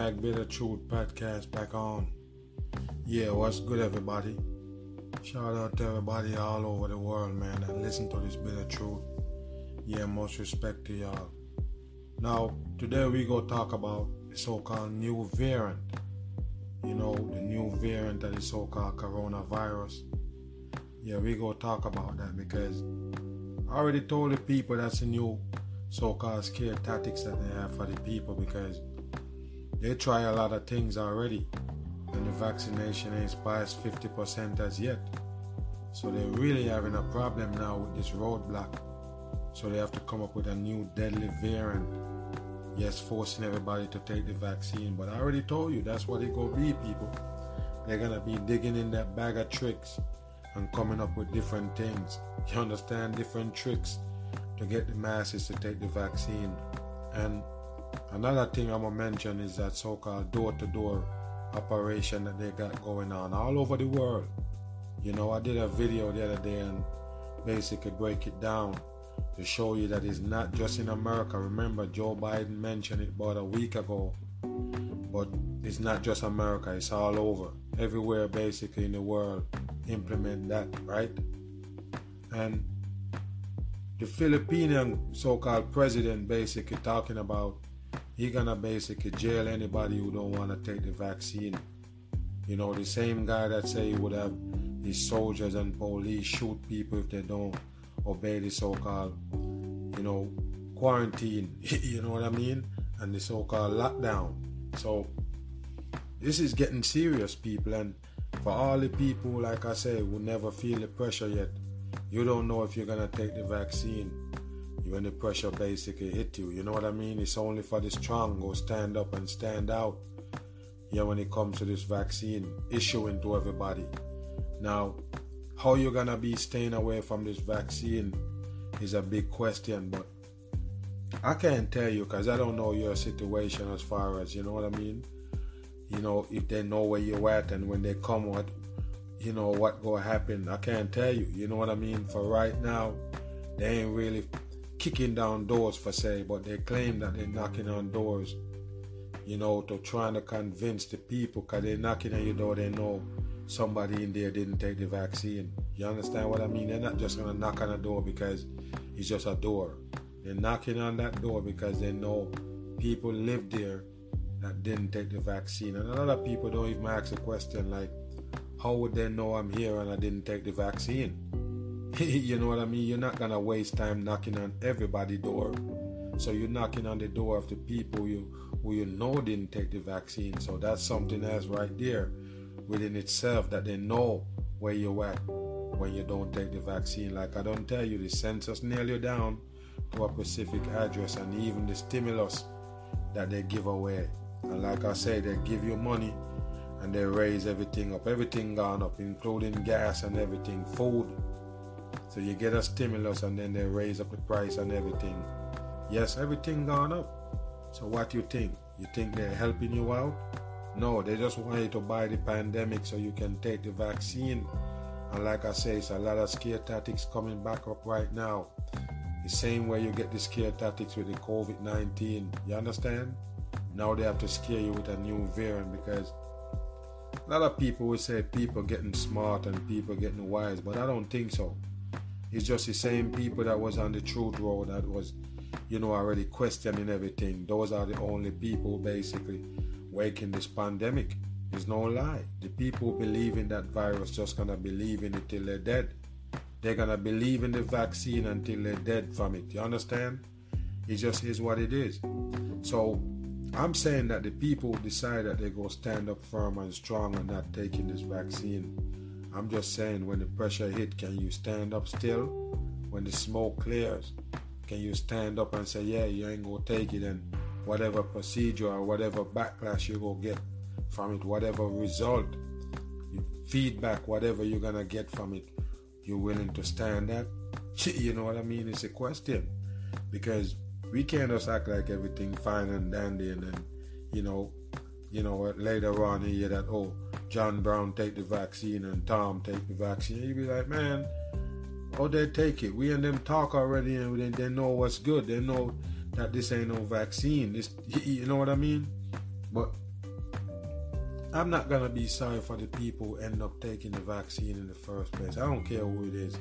Mag Bitter Truth podcast back on. Yeah, what's good, everybody? Shout out to everybody all over the world, man, that listen to this Bitter Truth. Yeah, most respect to y'all. Now, today we go talk about the so-called new variant. You know, the new variant of the so-called coronavirus. Yeah, we go talk about that because I already told the people that's the new so-called scare tactics that they have for the people because they try a lot of things already and the vaccination is past 50% as yet. So they're really having a problem now with this roadblock. So they have to come up with a new deadly variant. Yes, forcing everybody to take the vaccine. But I already told you that's what it gonna be, people. They're gonna be digging in that bag of tricks and coming up with different things. You understand? Different tricks to get the masses to take the vaccine. And another thing I'm gonna mention is that so-called door-to-door operation that they got going on all over the world. You know, I did a video the other day and basically break it down to show you that it's not just in America. Remember, Joe Biden mentioned it about a week ago, but it's not just America, it's all over. Everywhere, basically, in the world, implement that, right? And the Philippine so called president basically talking about he gonna basically jail anybody who don't want to take the vaccine. You know, the same guy that say he would have his soldiers and police shoot people if they don't obey the so-called, you know, quarantine. you know what I mean? And the so-called lockdown. So this is getting serious, people. And for all the people, like I say, who never feel the pressure yet, you don't know if you're gonna take the vaccine when the pressure basically hit you. You know what I mean? It's only for the strong go stand up and stand out. Yeah, when it comes to this vaccine issuing to everybody. Now, how you're gonna be staying away from this vaccine is a big question, but I can't tell you because I don't know your situation as far as you know what I mean. You know, if they know where you're at and when they come, what you know what gonna happen. I can't tell you. You know what I mean. For right now, they ain't really kicking down doors for say, but they claim that they're knocking on doors, you know, to trying to convince the people because they're knocking on your door, they know somebody in there didn't take the vaccine. You understand what I mean? They're not just gonna knock on a door because it's just a door. They're knocking on that door because they know people live there that didn't take the vaccine. And a lot of people don't even ask a question like, how would they know I'm here and I didn't take the vaccine? you know what I mean? You're not gonna waste time knocking on everybody's door. So you're knocking on the door of the people you who you know didn't take the vaccine. So that's something else right there within itself that they know where you're at when you don't take the vaccine. Like I don't tell you, the census nail you down to a specific address and even the stimulus that they give away. And like I say, they give you money and they raise everything up. Everything gone up, including gas and everything, food so you get a stimulus and then they raise up the price and everything. Yes, everything gone up. So what you think? You think they're helping you out? No, they just want you to buy the pandemic so you can take the vaccine. And like I say, it's a lot of scare tactics coming back up right now. The same way you get the scare tactics with the COVID 19. You understand? Now they have to scare you with a new variant because a lot of people will say people getting smart and people getting wise, but I don't think so. It's just the same people that was on the truth road that was, you know, already questioning everything. Those are the only people basically waking this pandemic. It's no lie. The people believe in that virus just gonna believe in it till they're dead. They're gonna believe in the vaccine until they're dead from it. You understand? It just is what it is. So I'm saying that the people decide that they go stand up firm and strong and not taking this vaccine I'm just saying when the pressure hit, can you stand up still when the smoke clears, can you stand up and say, yeah, you ain't gonna take it and whatever procedure or whatever backlash you go get from it, whatever result, feedback, whatever you're gonna get from it, you're willing to stand that? You know what I mean? It's a question. Because we can't just act like everything fine and dandy and then, you know, you know, later on you hear that, oh, John Brown take the vaccine and Tom take the vaccine. You be like, man, oh, they take it. We and them talk already and they, they know what's good. They know that this ain't no vaccine. This, you know what I mean? But I'm not gonna be sorry for the people who end up taking the vaccine in the first place. I don't care who it is,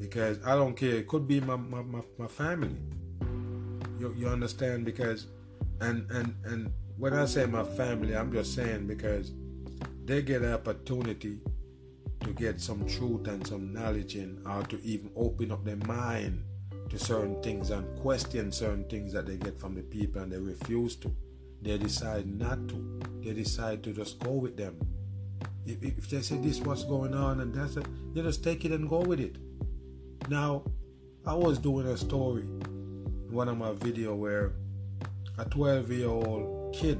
because I don't care. It could be my my, my, my family. You, you understand? Because and and and when I say my family, I'm just saying because they get an opportunity to get some truth and some knowledge in, or to even open up their mind to certain things and question certain things that they get from the people and they refuse to. They decide not to. They decide to just go with them. If, if they say this what's going on and that's it, they just take it and go with it. Now, I was doing a story in one of my video where a 12 year old kid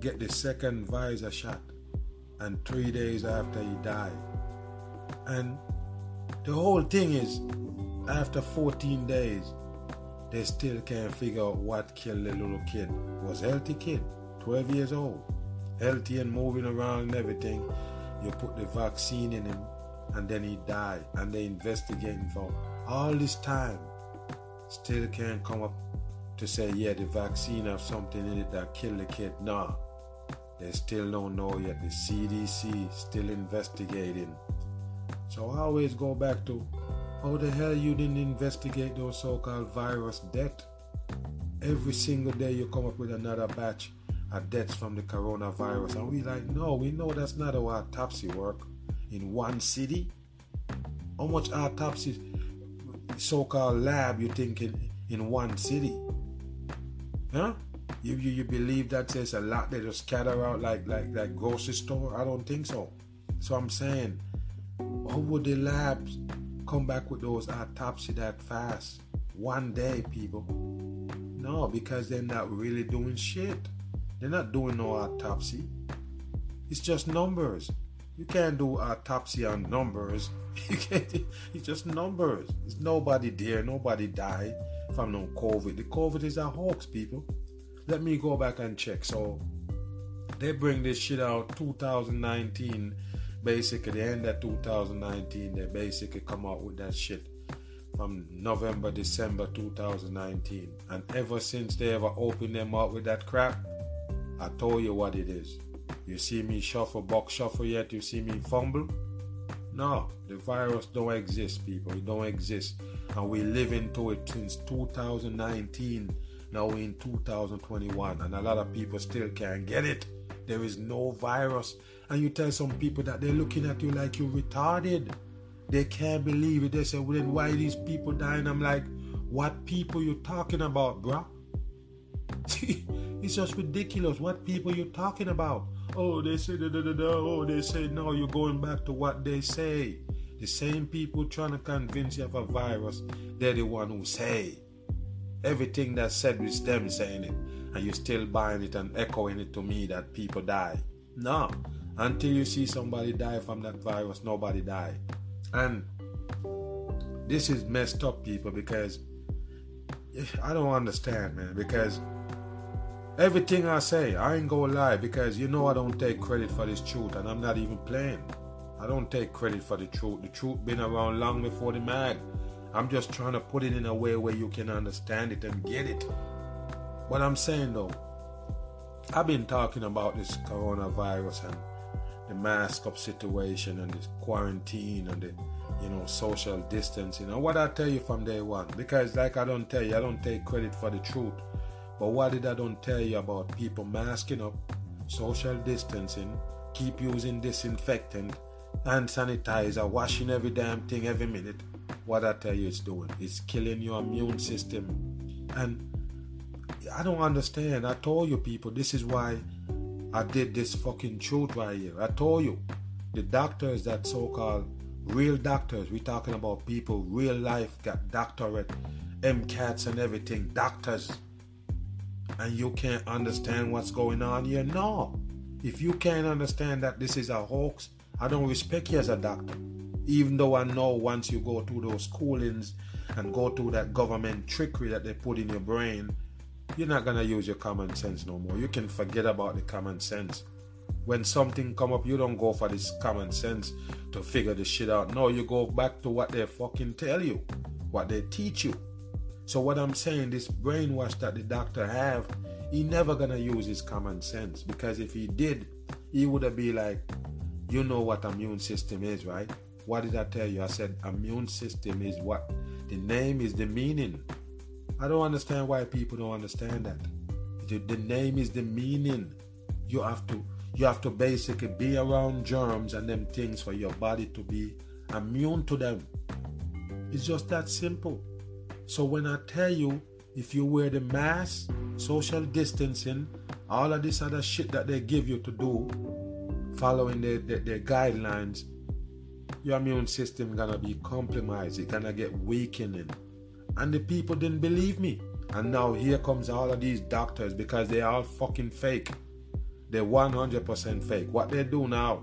get the second Pfizer shot and three days after he died. And the whole thing is after 14 days, they still can't figure out what killed the little kid. Was healthy kid, 12 years old, healthy and moving around and everything. You put the vaccine in him, and then he died. And they investigating for all this time. Still can't come up to say, yeah, the vaccine have something in it that killed the kid. Nah, they still don't know yet. The CDC still investigating. So I always go back to how the hell you didn't investigate those so-called virus death? Every single day you come up with another batch of deaths from the coronavirus, and we like, no, we know that's not how autopsy work in one city. How much autopsy, so-called lab, you think in, in one city? Huh? You, you you believe that there's a lot that just scatter out like like like grocery store? I don't think so. So I'm saying, how would the labs come back with those autopsy that fast. One day, people. No, because they're not really doing shit. They're not doing no autopsy. It's just numbers. You can't do autopsy on numbers. You can't. It's just numbers. There's nobody there. Nobody died from no COVID. The COVID is a hoax, people. Let me go back and check. So they bring this shit out 2019 basically the end of 2019 they basically come out with that shit from November, December 2019. And ever since they ever opened them up with that crap, I told you what it is. You see me shuffle, box shuffle yet? You see me fumble? No, the virus don't exist, people. It don't exist. And we live into it since 2019. Now in 2021. And a lot of people still can't get it. There is no virus and you tell some people that they're looking at you like you're retarded. They can't believe it. They say, well, then why these people dying? I'm like, what people you talking about, bruh? it's just ridiculous. What people you talking about? Oh, they say da da da da. Oh, they say no. You're going back to what they say. The same people trying to convince you of a virus, they're the one who say everything that's said with them saying it, and you're still buying it and echoing it to me that people die. No, until you see somebody die from that virus, nobody die. And this is messed up, people, because I don't understand, man. Because everything I say, I ain't gonna lie, because you know I don't take credit for this truth, and I'm not even playing. I don't take credit for the truth. The truth been around long before the mag. I'm just trying to put it in a way where you can understand it and get it. What I'm saying though, I've been talking about this coronavirus and the mask up situation and the quarantine and the you know social distancing. And what I tell you from day one because like I don't tell you I don't take credit for the truth. But what did I don't tell you about people masking up social distancing keep using disinfectant hand sanitizer washing every damn thing every minute what I tell you it's doing it's killing your immune system and I don't understand I told you people this is why I did this fucking truth right here. I told you, the doctors that so called real doctors. We're talking about people, real life, got doctorate, MCATs and everything, doctors. And you can't understand what's going on here? No. If you can't understand that this is a hoax, I don't respect you as a doctor. Even though I know once you go through those schoolings and go through that government trickery that they put in your brain, you're not gonna use your common sense no more. You can forget about the common sense. When something come up, you don't go for this common sense to figure the shit out. No, you go back to what they fucking tell you, what they teach you. So what I'm saying, this brainwash that the doctor have, he never gonna use his common sense because if he did, he would have be like, you know what immune system is, right? What did I tell you? I said immune system is what the name is the meaning. I don't understand why people don't understand that. The, the name is the meaning. You have to you have to basically be around germs and them things for your body to be immune to them. It's just that simple. So when I tell you if you wear the mask, social distancing, all of this other shit that they give you to do, following their, their, their guidelines, your immune system gonna be compromised. It's gonna get weakening. And the people didn't believe me. And now here comes all of these doctors because they are fucking fake. They're 100% fake. What they do now,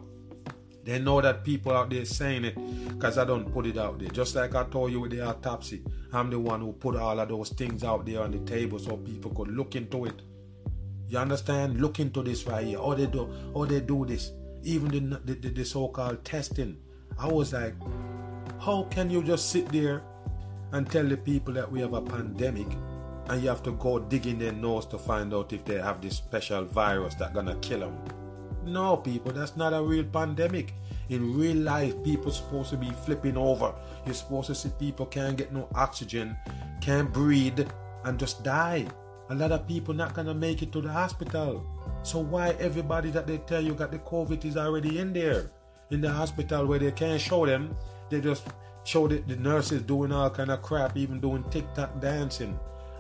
they know that people out there saying it because I don't put it out there. Just like I told you with the autopsy, I'm the one who put all of those things out there on the table so people could look into it. You understand? Look into this right here. Oh, they do. Oh, they do this. Even the, the, the so-called testing. I was like, how can you just sit there and tell the people that we have a pandemic and you have to go digging their nose to find out if they have this special virus that's gonna kill them? No, people, that's not a real pandemic. In real life, people supposed to be flipping over. You're supposed to see people can't get no oxygen, can't breathe, and just die. A lot of people not gonna make it to the hospital. So why everybody that they tell you got the COVID is already in there? In the hospital where they can't show them. They just show the, the nurses doing all kind of crap, even doing TikTok dancing.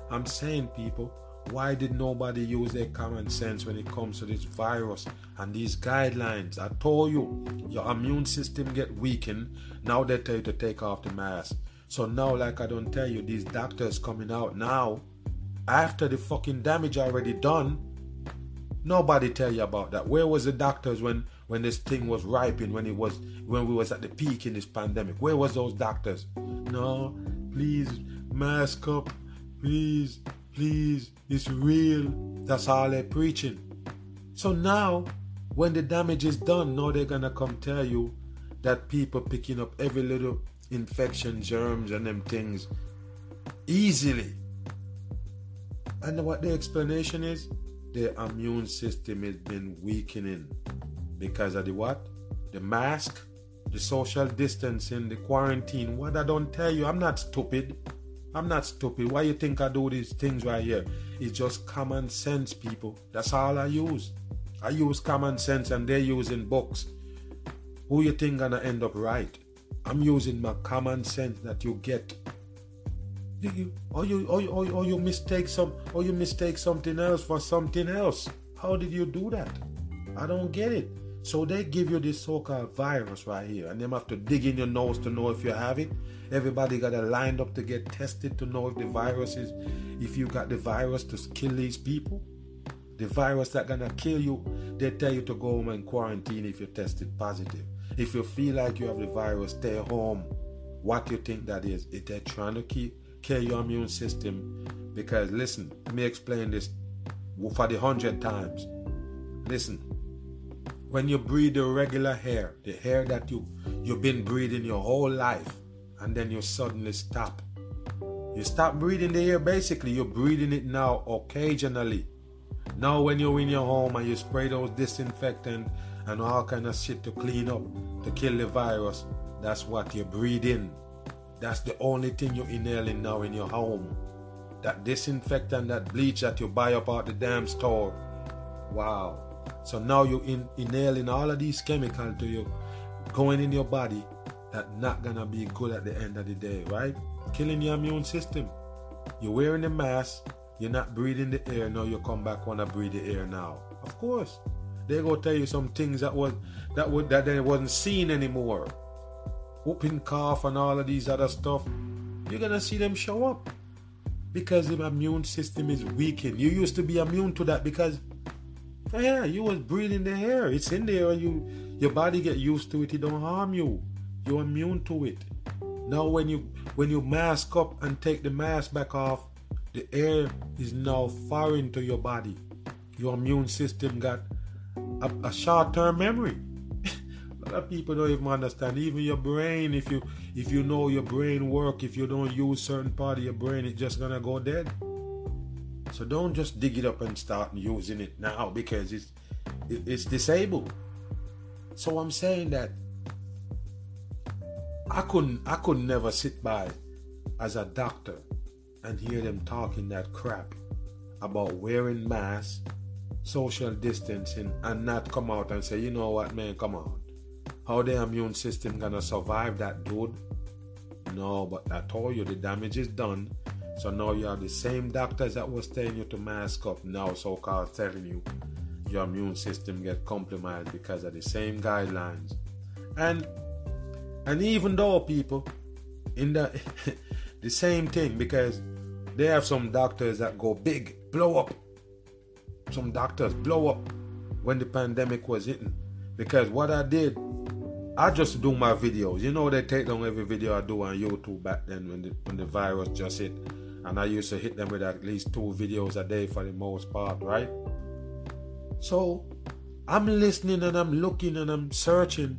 I'm saying, people, why did nobody use their common sense when it comes to this virus and these guidelines? I told you, your immune system get weakened. Now they tell you to take off the mask. So now, like I don't tell you, these doctors coming out now, after the fucking damage already done, nobody tell you about that. Where was the doctors when when this thing was ripening, when it was when we was at the peak in this pandemic? Where was those doctors? No, please mask up, please, please. It's real. That's all they're preaching. So now, when the damage is done, now they're gonna come tell you that people picking up every little infection, germs, and them things easily. And what the explanation is, their immune system has been weakening because of the what? The mask, the social distancing, the quarantine. What I don't tell you, I'm not stupid. I'm not stupid. Why you think I do these things right here? It's just common sense, people. That's all I use. I use common sense and they're using books. Who you think gonna end up right? I'm using my common sense that you get. You, or you or you, or you, or you mistake some or you mistake something else for something else. How did you do that? I don't get it. So they give you this so-called virus right here, and them have to dig in your nose to know if you have it. Everybody got to lined up to get tested to know if the virus is, if you got the virus to kill these people. The virus that gonna kill you, they tell you to go home and quarantine if you tested positive. If you feel like you have the virus, stay home. What you think that is? If they're trying to keep kill your immune system, because listen, let me explain this for the hundred times. Listen, when you breathe the regular air, the air that you you've been breathing your whole life, and then you suddenly stop. You stop breathing the air. Basically, you're breathing it now occasionally. Now, when you're in your home and you spray those disinfectant and all kind of shit to clean up to kill the virus, that's what you're breathing. That's the only thing you're inhaling now in your home. That disinfectant, that bleach that you buy up at the damn store. Wow. So now you're in, inhaling all of these chemicals to you going in your body that not gonna be good at the end of the day, right? Killing your immune system. You're wearing a mask, you're not breathing the air, now you come back wanna breathe the air now. Of course. They go tell you some things that was that would that they wasn't seen anymore. whooping cough and all of these other stuff, you're gonna see them show up because the immune system is weakened. You used to be immune to that because yeah, you was breathing the air. It's in there you your body get used to it, it don't harm you. You're immune to it. Now when you when you mask up and take the mask back off, the air is now foreign to your body. Your immune system got a, a short-term memory. a lot of people don't even understand. Even your brain, if you if you know your brain work, if you don't use certain part of your brain, it's just gonna go dead. So don't just dig it up and start using it now because it's it's disabled. So I'm saying that I couldn't I could never sit by as a doctor and hear them talking that crap about wearing masks, social distancing, and not come out and say, you know what, man, come on. How the immune system gonna survive that, dude? No, but I told you the damage is done. So now you have the same doctors that was telling you to mask up now so called telling you your immune system get compromised because of the same guidelines. And and even though people in the the same thing because they have some doctors that go big, blow up. Some doctors blow up when the pandemic was hitting. Because what I did, I just do my videos. You know they take down every video I do on YouTube back then when the when the virus just hit. And I used to hit them with at least two videos a day for the most part, right? So I'm listening and I'm looking and I'm searching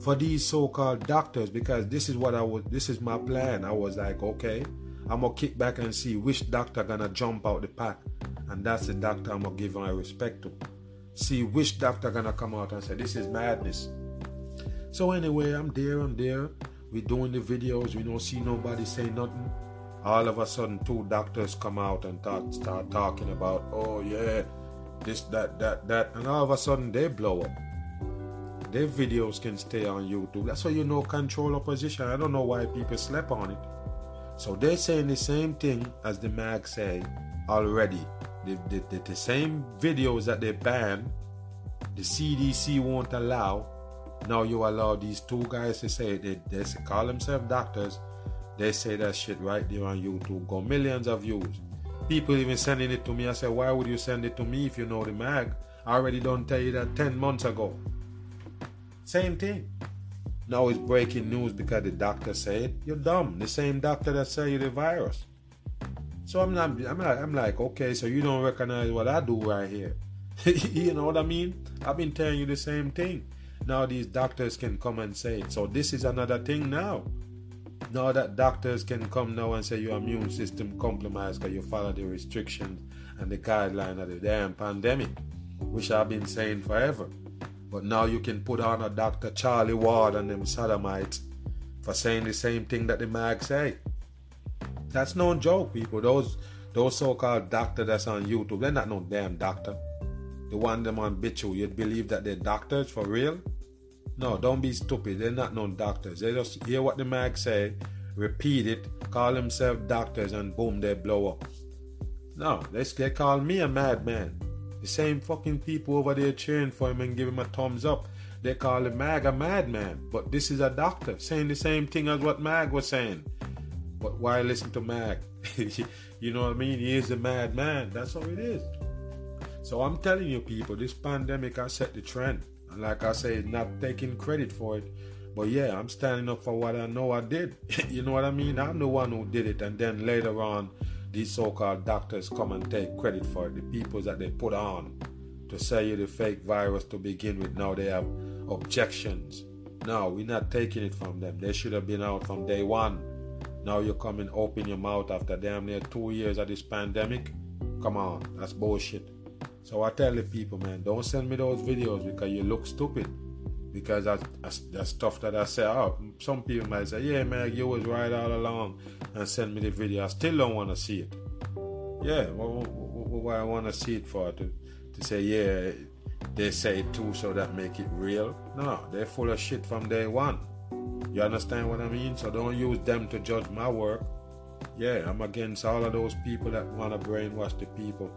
for these so-called doctors because this is what I was this is my plan. I was like, okay, I'm gonna kick back and see which doctor gonna jump out the pack. And that's the doctor I'm gonna give my respect to. See which doctor gonna come out and say this is madness. So anyway, I'm there, I'm there. We doing the videos, we don't see nobody say nothing. All of a sudden two doctors come out and talk, start talking about, oh yeah, this, that, that, that, and all of a sudden they blow up their videos can stay on YouTube. That's why you know control opposition. I don't know why people slept on it. So they're saying the same thing as the mag say already. The, the, the, the same videos that they banned the CDC won't allow. Now you allow these two guys to say they, they call themselves doctors. They say that shit right there on YouTube. Go millions of views. People even sending it to me. I said, why would you send it to me if you know the mag? I already don't tell you that 10 months ago. Same thing. Now it's breaking news because the doctor said you're dumb. The same doctor that said you the virus. So I'm not. I'm like. I'm like. Okay, so you don't recognize what I do right here. you know what I mean? I've been telling you the same thing. Now these doctors can come and say it. So this is another thing now. Now that doctors can come now and say your immune system compromised because you follow the restrictions and the guideline of the damn pandemic, which I've been saying forever. But now you can put on a Dr. Charlie Ward and them sodomites for saying the same thing that the mag say. That's no joke, people. Those those so-called doctor that's on YouTube, they're not no damn doctor. The one them on BitChute, you'd believe that they're doctors for real? No, don't be stupid. They're not no doctors. They just hear what the mag say, repeat it, call themselves doctors, and boom, they blow up. No, they, they call me a madman. The same fucking people over there cheering for him and giving him a thumbs up. They call him Mag a madman. But this is a doctor saying the same thing as what Mag was saying. But why listen to Mag? you know what I mean? He is a madman. That's how it is. So I'm telling you, people, this pandemic has set the trend. And like I say, not taking credit for it. But yeah, I'm standing up for what I know I did. you know what I mean? I'm the one who did it. And then later on, these so-called doctors come and take credit for it. The people that they put on to sell you the fake virus to begin with, now they have objections. No, we're not taking it from them. They should have been out from day one. Now you're coming open your mouth after damn near two years of this pandemic. Come on, that's bullshit. So I tell the people, man, don't send me those videos because you look stupid. Because that's, that's, that's stuff that I say. Oh, some people might say, yeah, man, you was right all along and send me the video. I still don't want to see it. Yeah, what, what I want to see it for? To, to say, yeah, they say it too, so that make it real. No, they're full of shit from day one. You understand what I mean? So don't use them to judge my work. Yeah, I'm against all of those people that want to brainwash the people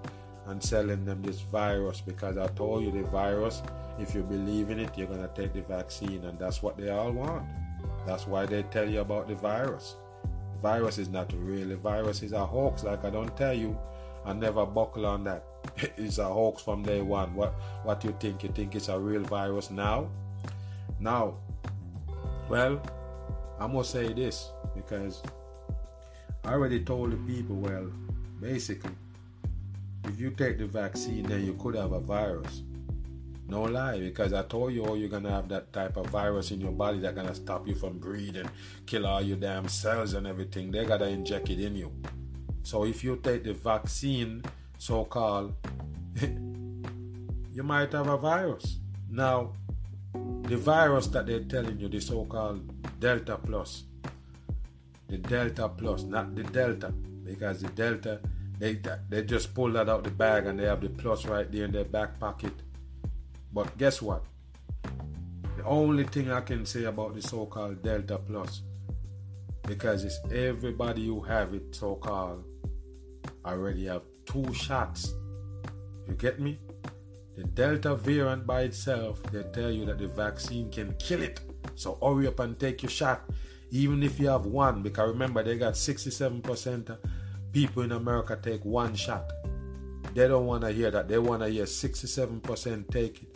and selling them this virus because I told you the virus, if you believe in it, you're going to take the vaccine, and that's what they all want. That's why they tell you about the virus. virus is not real. The virus is a hoax. Like I don't tell you, I never buckle on that. it's a hoax from day one. What what you think? You think it's a real virus now? Now, well, I must say this because I already told the people, well, basically, if you take the vaccine, then you could have a virus. No lie, because I told you, oh, you're gonna have that type of virus in your body that's gonna stop you from breathing, kill all your damn cells and everything. They gotta inject it in you. So if you take the vaccine, so called, you might have a virus. Now, the virus that they're telling you, the so called Delta Plus, the Delta Plus, not the Delta, because the Delta, they, they just pull that out the bag and they have the plus right there in their back pocket but guess what? The only thing I can say about the so called Delta Plus, because it's everybody who have it so called already have two shots. You get me? The Delta variant by itself, they tell you that the vaccine can kill it. So hurry up and take your shot, even if you have one. Because remember, they got 67% people in America take one shot. They don't want to hear that. They want to hear 67% take it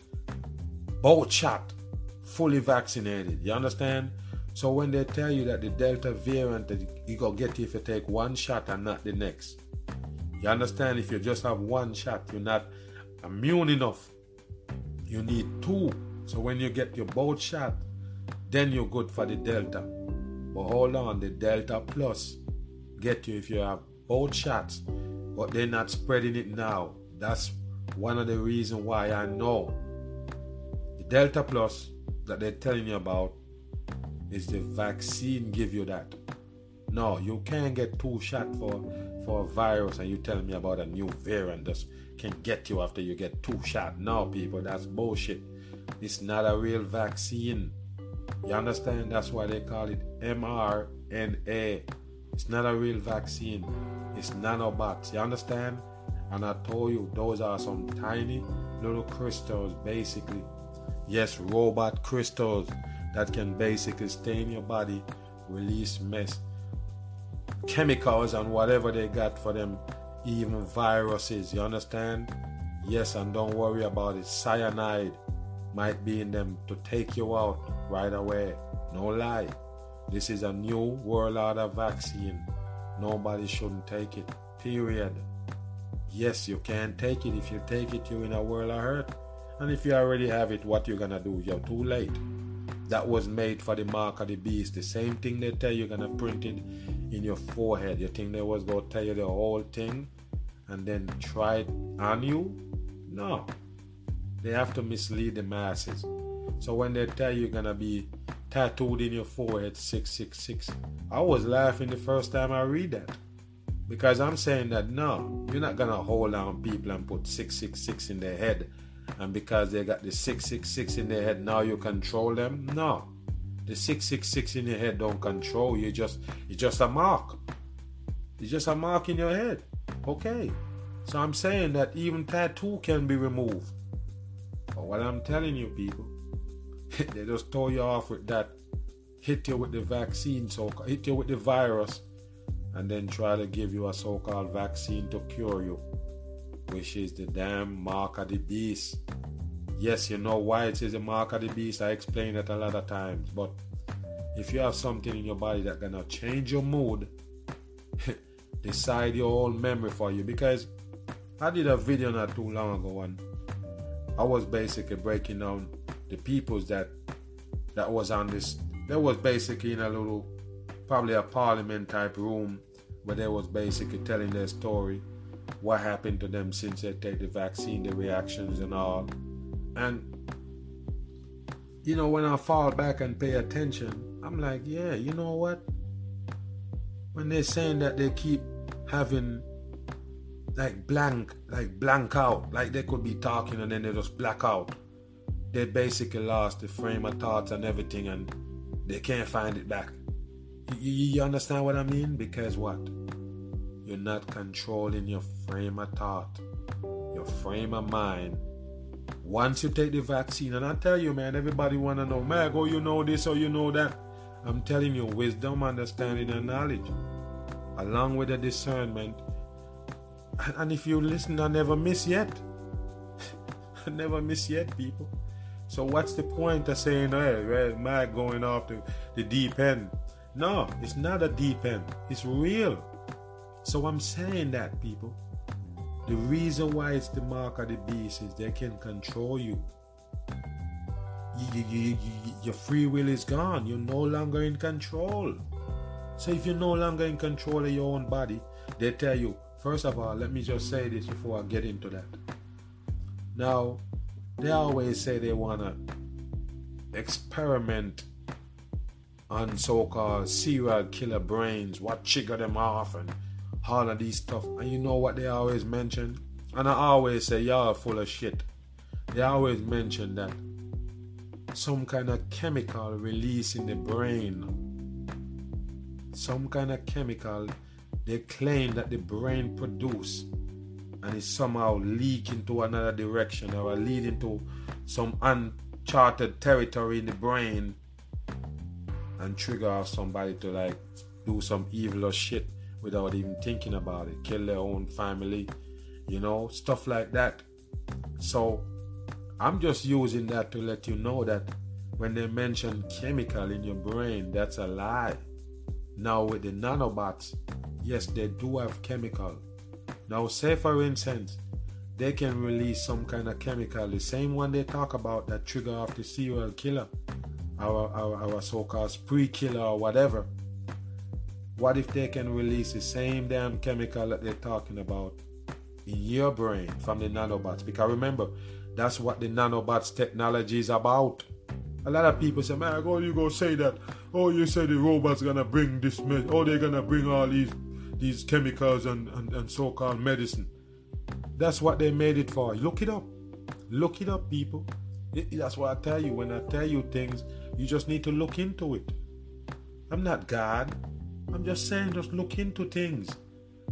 both shot, fully vaccinated. You understand? So when they tell you that the Delta variant that you go get if you take one shot and not the next, you understand? If you just have one shot, you're not immune enough. You need two. So when you get your both shot, then you're good for the Delta. But hold on, the Delta Plus get you if you have both shots, but they're not spreading it now. That's one of the reasons why I know the Delta Plus that they're telling you about is the vaccine give you that. No, you can't get two shot for for a virus and you telling me about a new variant that can get you after you get two shot. No, people, that's bullshit. It's not a real vaccine. You understand? That's why they call it mRNA. It's not a real vaccine. It's nanobots. You understand? And I told you those are some tiny little crystals basically Yes, robot crystals that can basically stay in your body, release mess, chemicals and whatever they got for them, even viruses. You understand? Yes, and don't worry about it. Cyanide might be in them to take you out right away. No lie. This is a new world order vaccine. Nobody shouldn't take it. Period. Yes, you can take it. If you take it, you're in a world of hurt. And if you already have it, what you're gonna do? You're too late. That was made for the mark of the beast. The same thing they tell you gonna print it in your forehead. You think they was gonna tell you the whole thing and then try it on you? No. They have to mislead the masses. So when they tell you you're gonna be tattooed in your forehead 666, I was laughing the first time I read that. Because I'm saying that no, you're not gonna hold on people and put 666 in their head and because they got the 666 in their head, now you control them? No. The 666 in your head don't control you. Just it's just a mark. It's just a mark in your head. Okay. So I'm saying that even tattoo can be removed. But what I'm telling you, people, they just throw you off with that, hit you with the vaccine, so hit you with the virus, and then try to give you a so-called vaccine to cure you which is the damn mark of the beast. Yes, you know why it is the mark of the beast. I explained that a lot of times, but if you have something in your body that gonna change your mood, decide your whole memory for you. Because I did a video not too long ago and I was basically breaking down the peoples that that was on this. That was basically in a little, probably a parliament type room where they was basically telling their story what happened to them since they take the vaccine, the reactions and all. And you know, when I fall back and pay attention, I'm like, yeah, you know what? When they're saying that they keep having like blank, like blank out, like they could be talking and then they just black out. They basically lost the frame of thoughts and everything and they can't find it back. You, you understand what I mean? Because what? You're not controlling your frame of thought, your frame of mind. Once you take the vaccine, and I tell you, man, everybody wanna know, man, go, you know this or you know that. I'm telling you, wisdom, understanding, and knowledge, along with the discernment. And if you listen, I never miss yet. I never miss yet, people. So what's the point of saying, hey, well, I going off the, the deep end? No, it's not a deep end. It's real. So I'm saying that, people. The reason why it's the mark of the beast is they can control you. You, you, you, your free will is gone. You're no longer in control. So if you're no longer in control of your own body, they tell you, first of all, let me just say this before I get into that. Now, they always say they want to experiment on so-called serial killer brains, what trigger them off and all of these stuff. And you know what they always mention? And I always say, y'all full of shit. They always mention that some kind of chemical release in the brain. Some kind of chemical they claim that the brain produce and is somehow leak into another direction or lead into some uncharted territory in the brain and trigger off somebody to like do some evil or shit without even thinking about it, kill their own family, you know, stuff like that. So I'm just using that to let you know that when they mention chemical in your brain, that's a lie. Now with the nanobots, yes, they do have chemical. Now say for instance, they can release some kind of chemical, the same one they talk about that trigger off the serial killer, our our, our so-called spree killer or whatever. What if they can release the same damn chemical that they're talking about in your brain from the nanobots? Because remember, that's what the nanobots technology is about. A lot of people say, man, oh, you go say that. Oh, you say the robots gonna bring this, med- oh, they're gonna bring all these these chemicals and, and, and so-called medicine. That's what they made it for. Look it up. Look it up, people. It, that's what I tell you. When I tell you things, you just need to look into it. I'm not God. I'm just saying, just look into things.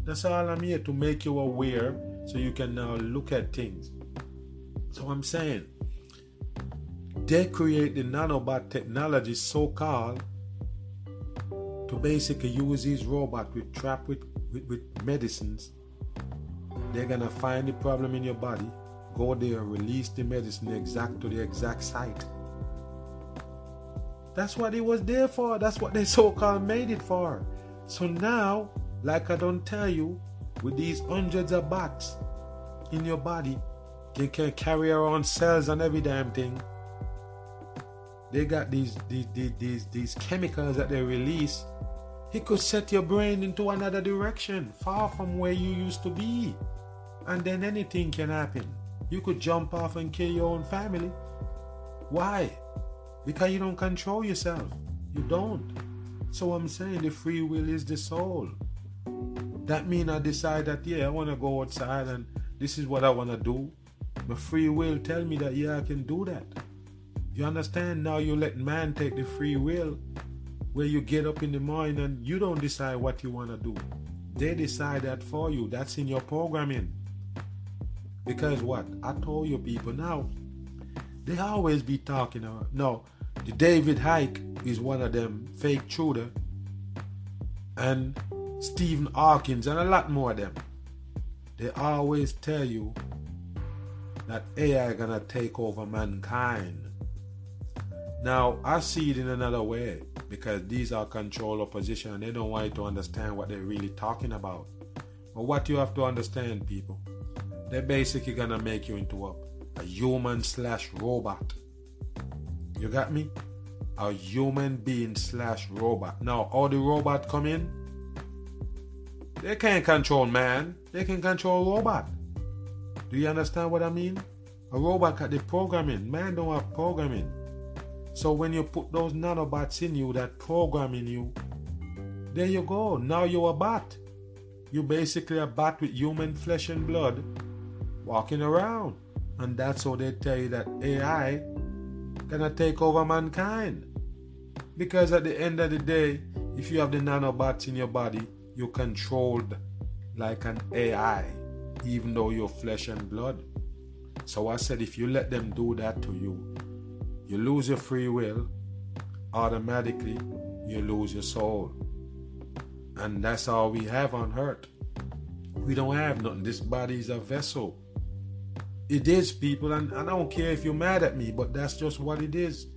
That's all I'm here to make you aware so you can now look at things. So I'm saying, they create the nanobot technology so called to basically use these robots with trap with, with, with medicines. They're gonna find the problem in your body, go there, release the medicine exact to the exact site. That's what it was there for. That's what they so called made it for. So now, like I don't tell you, with these hundreds of bots in your body, they can carry around cells and every damn thing. They got these these these these, these chemicals that they release. It could set your brain into another direction, far from where you used to be. And then anything can happen. You could jump off and kill your own family. Why? Because you don't control yourself. You don't. So I'm saying the free will is the soul. That mean I decide that yeah, I want to go outside and this is what I want to do. My free will tell me that yeah, I can do that. You understand? Now you let man take the free will where you get up in the morning and you don't decide what you want to do. They decide that for you. That's in your programming. Because what? I told you people now, they always be talking about no, the David Icke is one of them fake shooter and Stephen Hawkins and a lot more of them. They always tell you that AI gonna take over mankind. Now I see it in another way because these are control opposition and they don't want you to understand what they're really talking about. But what you have to understand, people, they're basically gonna make you into a, a human slash robot. You got me? A human being slash robot. Now, all the robot come in, they can't control man. They can control robot. Do you understand what I mean? A robot got the programming. Man don't have programming. So when you put those nanobots in you that program in you, there you go. Now you're a bot. You're basically a bot with human flesh and blood walking around. And that's how they tell you that AI gonna take over mankind. Because at the end of the day, if you have the nanobots in your body, you're controlled like an AI, even though you're flesh and blood. So I said, if you let them do that to you, you lose your free will automatically. you lose your soul. And that's all we have on earth. We don't have nothing. This body is a vessel. It is, people, and I don't care if you're mad at me, but that's just what it is.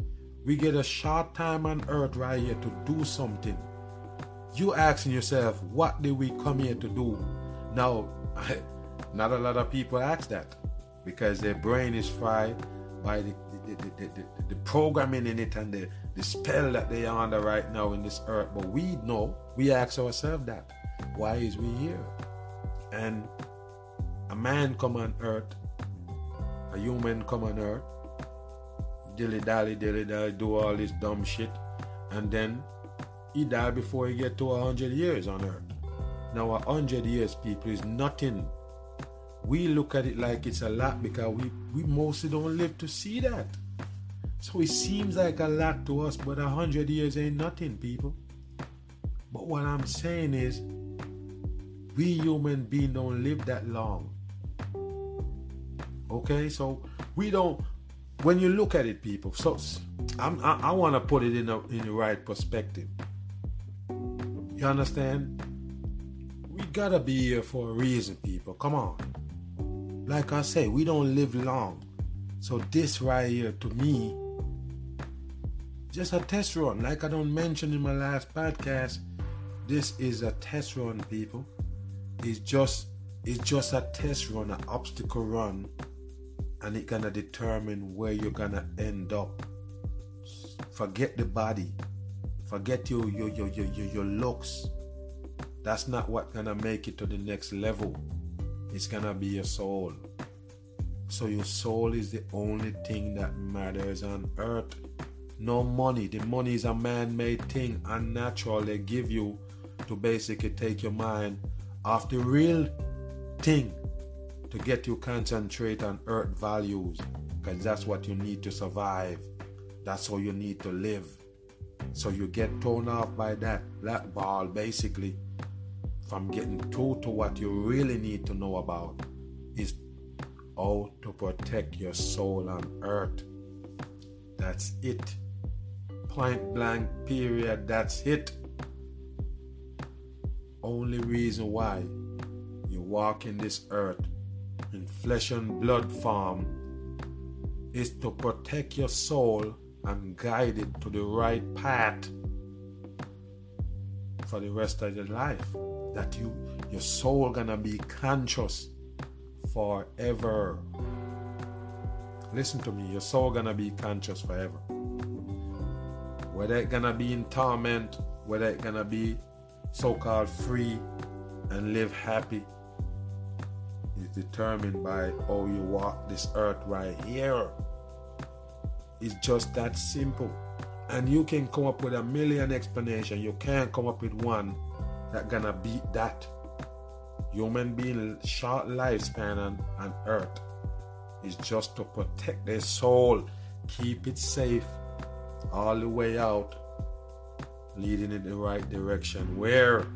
We get a short time on earth right here to do something. You asking yourself, what did we come here to do? Now, not a lot of people ask that because their brain is fried by the, the, the, the, the programming in it and the, the spell that they are under right now in this earth. But we know, we ask ourselves that. Why is we here? And a man come on earth, a human come on earth, dilly dally, dilly dally, do all this dumb shit, and then he die before he get to a hundred years on earth. Now a hundred years, people, is nothing. We look at it like it's a lot because we, we mostly don't live to see that. So it seems like a lot to us, but a hundred years ain't nothing, people. But what I'm saying is, we human beings don't live that long. Okay, so we don't. When you look at it, people, so I'm, I, I want to put it in a, in the right perspective. You understand? We gotta be here for a reason, people. Come on. Like I say, we don't live long. So this right here, to me, just a test run. Like I don't mention in my last podcast, this is a test run, people. It's just it's just a test run, an obstacle run, and it gonna determine where you're gonna end up. Forget the body, forget your your your your your, your looks. That's not what gonna make it to the next level. It's gonna be your soul. So your soul is the only thing that matters on earth no money. The money is a man made thing, unnatural. They give you to basically take your mind off the real thing to get you concentrate on earth values because that's what you need to survive. That's how you need to live. So you get torn off by that black ball basically from getting through to what you really need to know about is how to protect your soul on earth. That's it point blank period. That's it. Only reason why you walk in this earth in flesh and blood form is to protect your soul and guide it to the right path for the rest of your life. That you your soul gonna be conscious forever. Listen to me, your soul gonna be conscious forever whether it gonna be in torment, whether it gonna be so-called free and live happy is determined by how you walk this earth right here. It's just that simple. And you can come up with a million explanations. You can't come up with one that gonna beat that. Human being short lifespan on, on earth is just to protect their soul, keep it safe, all the way out, leading in the right direction where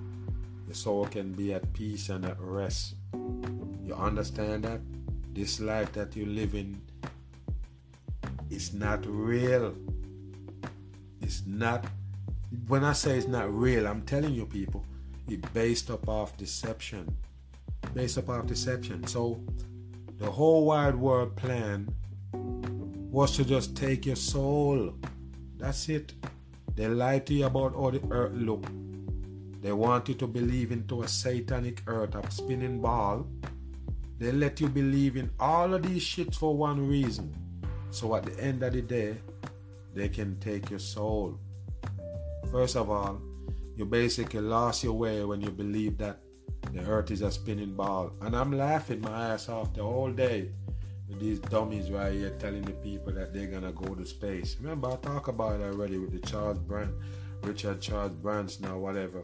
the soul can be at peace and at rest. You understand that? This life that you live in is not real. It's not, when I say it's not real, I'm telling you people, based up off deception. Based up off deception. So the whole wide world plan was to just take your soul that's it. They lie to you about how the earth look. They want you to believe into a satanic earth, a spinning ball. They let you believe in all of these shit for one reason. So at the end of the day, they can take your soul. First of all, you basically lost your way when you believe that the earth is a spinning ball. And I'm laughing my ass off the whole day with these dummies right here telling the people that they're gonna go to space. Remember, I talked about it already with the Charles Brand, Richard Charles Branson or whatever,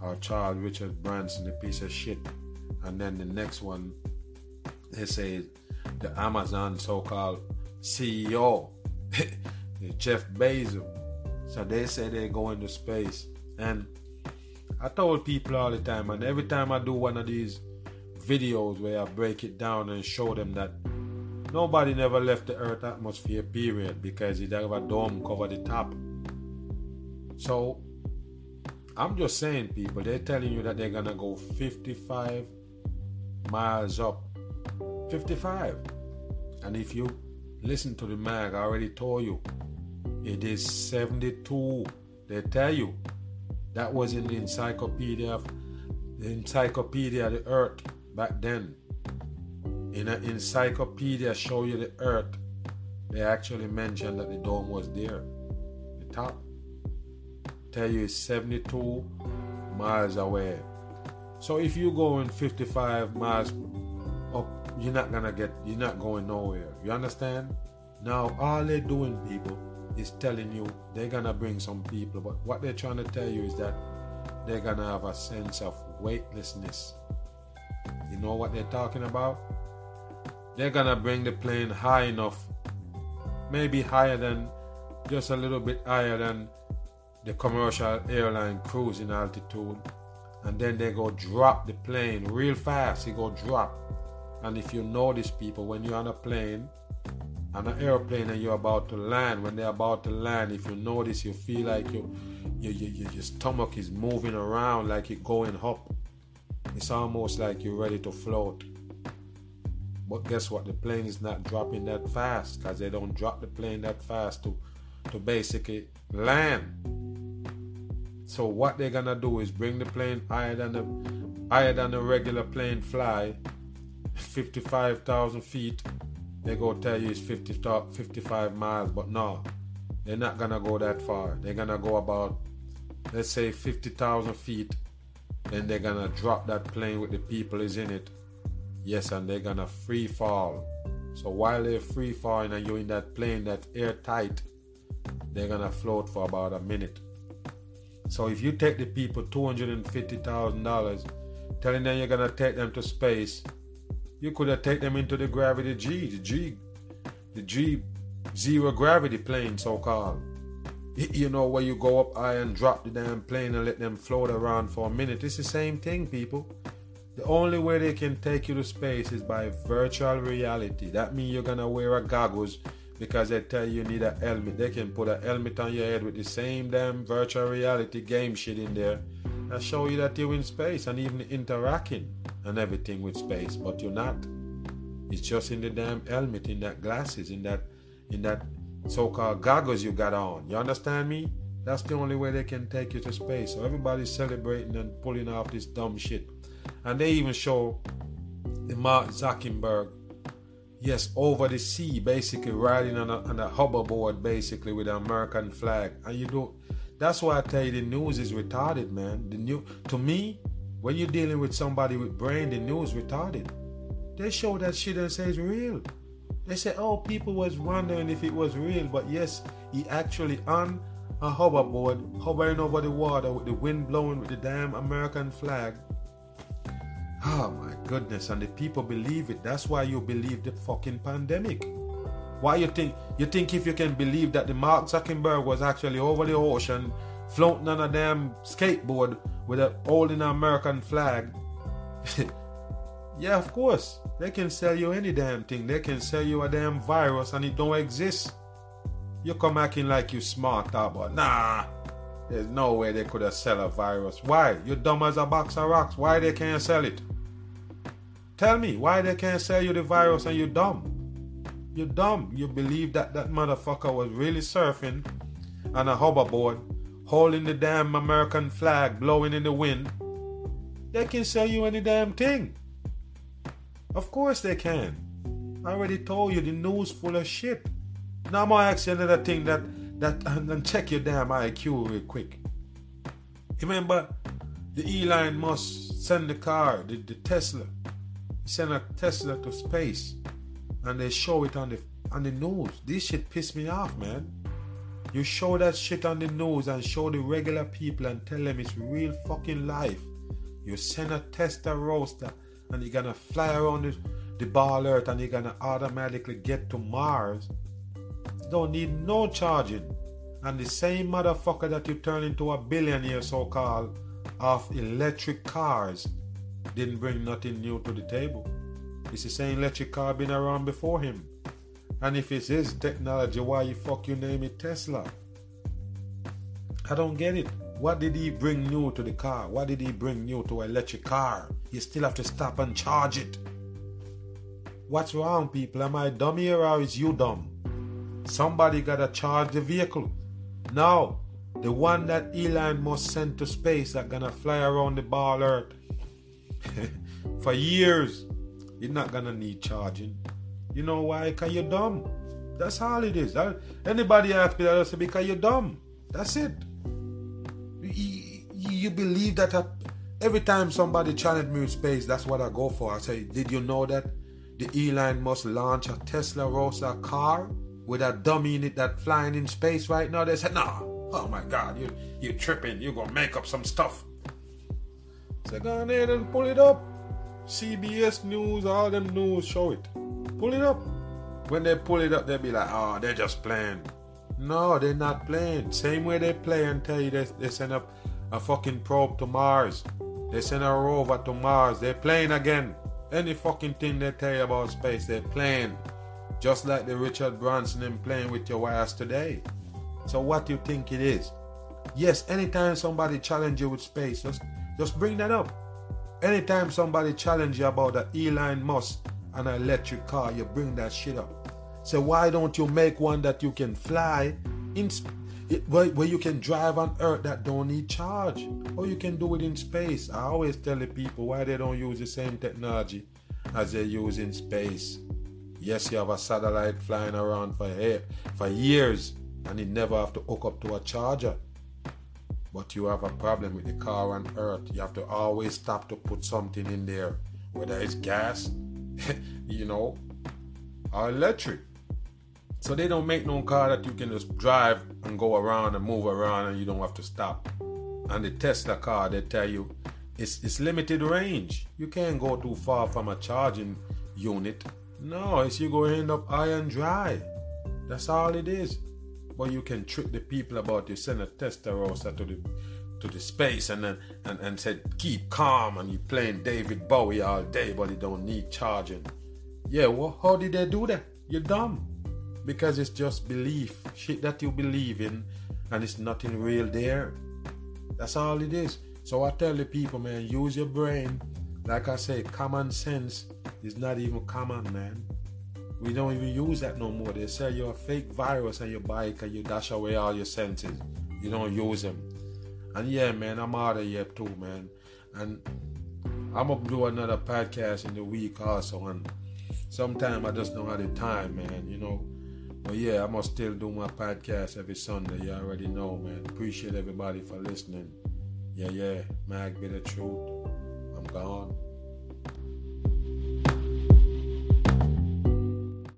or Charles Richard Branson, the piece of shit. And then the next one, they say the Amazon so-called CEO, Jeff Bezos. So they say they're going to space, and I told people all the time, and every time I do one of these videos where I break it down and show them that Nobody never left the Earth atmosphere, period, because it have a dome cover the top. So I'm just saying, people, they're telling you that they're gonna go 55 miles up. 55. And if you listen to the mag, I already told you, it is 72. They tell you that was in the encyclopedia of the encyclopedia of the earth back then. In an encyclopedia show you the earth, they actually mentioned that the dome was there. The top tell you it's 72 miles away. So if you go in 55 miles up, you're not gonna get, you're not going nowhere. You understand? Now all they're doing, people, is telling you they're gonna bring some people, but what they're trying to tell you is that they're gonna have a sense of weightlessness. You know what they're talking about? They're gonna bring the plane high enough, maybe higher than, just a little bit higher than the commercial airline cruising altitude and then they go drop the plane real fast it go drop and if you notice people when you're on a plane on an airplane and you're about to land. When they're about to land if you notice you feel like you, you, you, you your stomach is moving around like it going up. It's almost like you're ready to float. But guess what? The plane is not dropping that fast because they don't drop the plane that fast to to basically land. So what they're gonna do is bring the plane higher than the higher than the regular plane fly, 55,000 feet. They go tell you it's 50, 55 miles, but no, they're not gonna go that far. They're gonna go about, let's say, 50,000 feet. Then they're gonna drop that plane with the people is in it. Yes, and they're gonna free fall. So while they're free falling and you're in that plane that's airtight, they're gonna float for about a minute. So if you take the people $250,000, telling them you're to take them to space, you could have taken them into the gravity G, the G, the G zero gravity plane, so called. You know, where you go up high and drop the damn plane and let them float around for a minute. It's the same thing, people. The only way they can take you to space is by virtual reality. That means you're gonna wear a goggles because they tell you you need a helmet. They can put a helmet on your head with the same damn virtual reality game shit in there and show you that you're in space and even interacting and everything with space, but you're not. It's just in the damn helmet, in that glasses, in that in that so-called goggles you got on. You understand me? That's the only way they can take you to space. So everybody's celebrating and pulling off this dumb shit. And they even show the Mark Zuckerberg yes, over the sea, basically riding on a, on a hoverboard, basically with an American flag. And you don't. That's why I tell you the news is retarded, man. The new to me, when you're dealing with somebody with brain, the news retarded. They show that shit and say it's real. They say, oh, people was wondering if it was real, but yes, he actually on a hoverboard, hovering over the water with the wind blowing with the damn American flag Oh my goodness, and the people believe it. That's why you believe the fucking pandemic. Why you think you think if you can believe that the Mark Zuckerberg was actually over the ocean floating on a damn skateboard with a holding an American flag? yeah, of course. They can sell you any damn thing. They can sell you a damn virus and it don't exist. You come acting like you smart, ah, but nah. There's no way they could have sell a virus. Why? You dumb as a box of rocks. Why they can't sell it? Tell me why they can't sell you the virus and you're dumb. You're dumb. You believe that that motherfucker was really surfing on a hoverboard, holding the damn American flag blowing in the wind. They can sell you any damn thing. Of course they can. I already told you the news full of shit. Now I'm gonna ask you another thing that that and check your damn IQ real quick. Remember the Elon Musk send the car, the, the Tesla send a Tesla to space and they show it on the on the news. This shit piss me off, man. You show that shit on the news and show the regular people and tell them it's real fucking life. You send a Tesla roaster and you're gonna fly around the, the ball earth and you're gonna automatically get to Mars. Don't need no charging. And the same motherfucker that you turn into a billionaire so called of electric cars didn't bring nothing new to the table. It's the same electric car been around before him. And if it's his technology, why you fuck you name it Tesla? I don't get it. What did he bring new to the car? What did he bring new to electric car? You still have to stop and charge it. What's wrong, people? Am I dumb here or is you dumb? Somebody gotta charge the vehicle. Now, the one that Elon Musk sent to space that gonna fly around the ball earth for years, you're not gonna need charging. You know why? Cause you're dumb. That's all it is. Anybody ask me that, I say because you're dumb. That's it you believe that I, every time somebody challenge me with space, that's what I go for. I say, did you know that the Elon Musk launch a Tesla Roadster car with a dummy in it that flying in space right now? They said, nah. Oh my God, you you tripping? You gonna make up some stuff? So go ahead and pull it up. CBS News, all them news show it. Pull it up. When they pull it up, they'll be like, oh, they're just playing. No, they're not playing. Same way they play and tell you they, they send up a fucking probe to Mars. They send a rover to Mars. They're playing again. Any fucking thing they tell you about space, they're playing. Just like the Richard Branson and playing with your wires today. So what do you think it is? Yes, anytime somebody challenge you with space, just just bring that up. Anytime somebody challenge you about the Elon Musk and an electric car, you bring that shit up. So why don't you make one that you can fly in where, where you can drive on earth that don't need charge? Or you can do it in space. I always tell the people why they don't use the same technology as they use in space. Yes you have a satellite flying around for, eh, for years and it never have to hook up to a charger but you have a problem with the car on earth you have to always stop to put something in there whether it's gas you know or electric so they don't make no car that you can just drive and go around and move around and you don't have to stop. And the Tesla car, they tell you it's, it's limited range. You can't go too far from a charging unit. No, it's you go end up high and dry. That's all it is. But you can trick the people about you send a Tesla roster to the to the space and then and, and said keep calm and you playing David Bowie all day but you don't need charging. Yeah, well how did they do that? You're dumb because it's just belief, shit that you believe in, and it's nothing real there. That's all it is. So I tell the people, man, use your brain. Like I say, common sense is not even common, man. We don't even use that no more. They say you're a fake virus and your bike and you dash away all your senses. You don't use them. And yeah, man, I'm out of here too, man. And I'm gonna do another podcast in the week also. And sometime I just don't have the time, man. You know, but yeah, I must still do my podcast every Sunday. You already know, man. Appreciate everybody for listening. Yeah, yeah. Mag be the truth. I'm gone.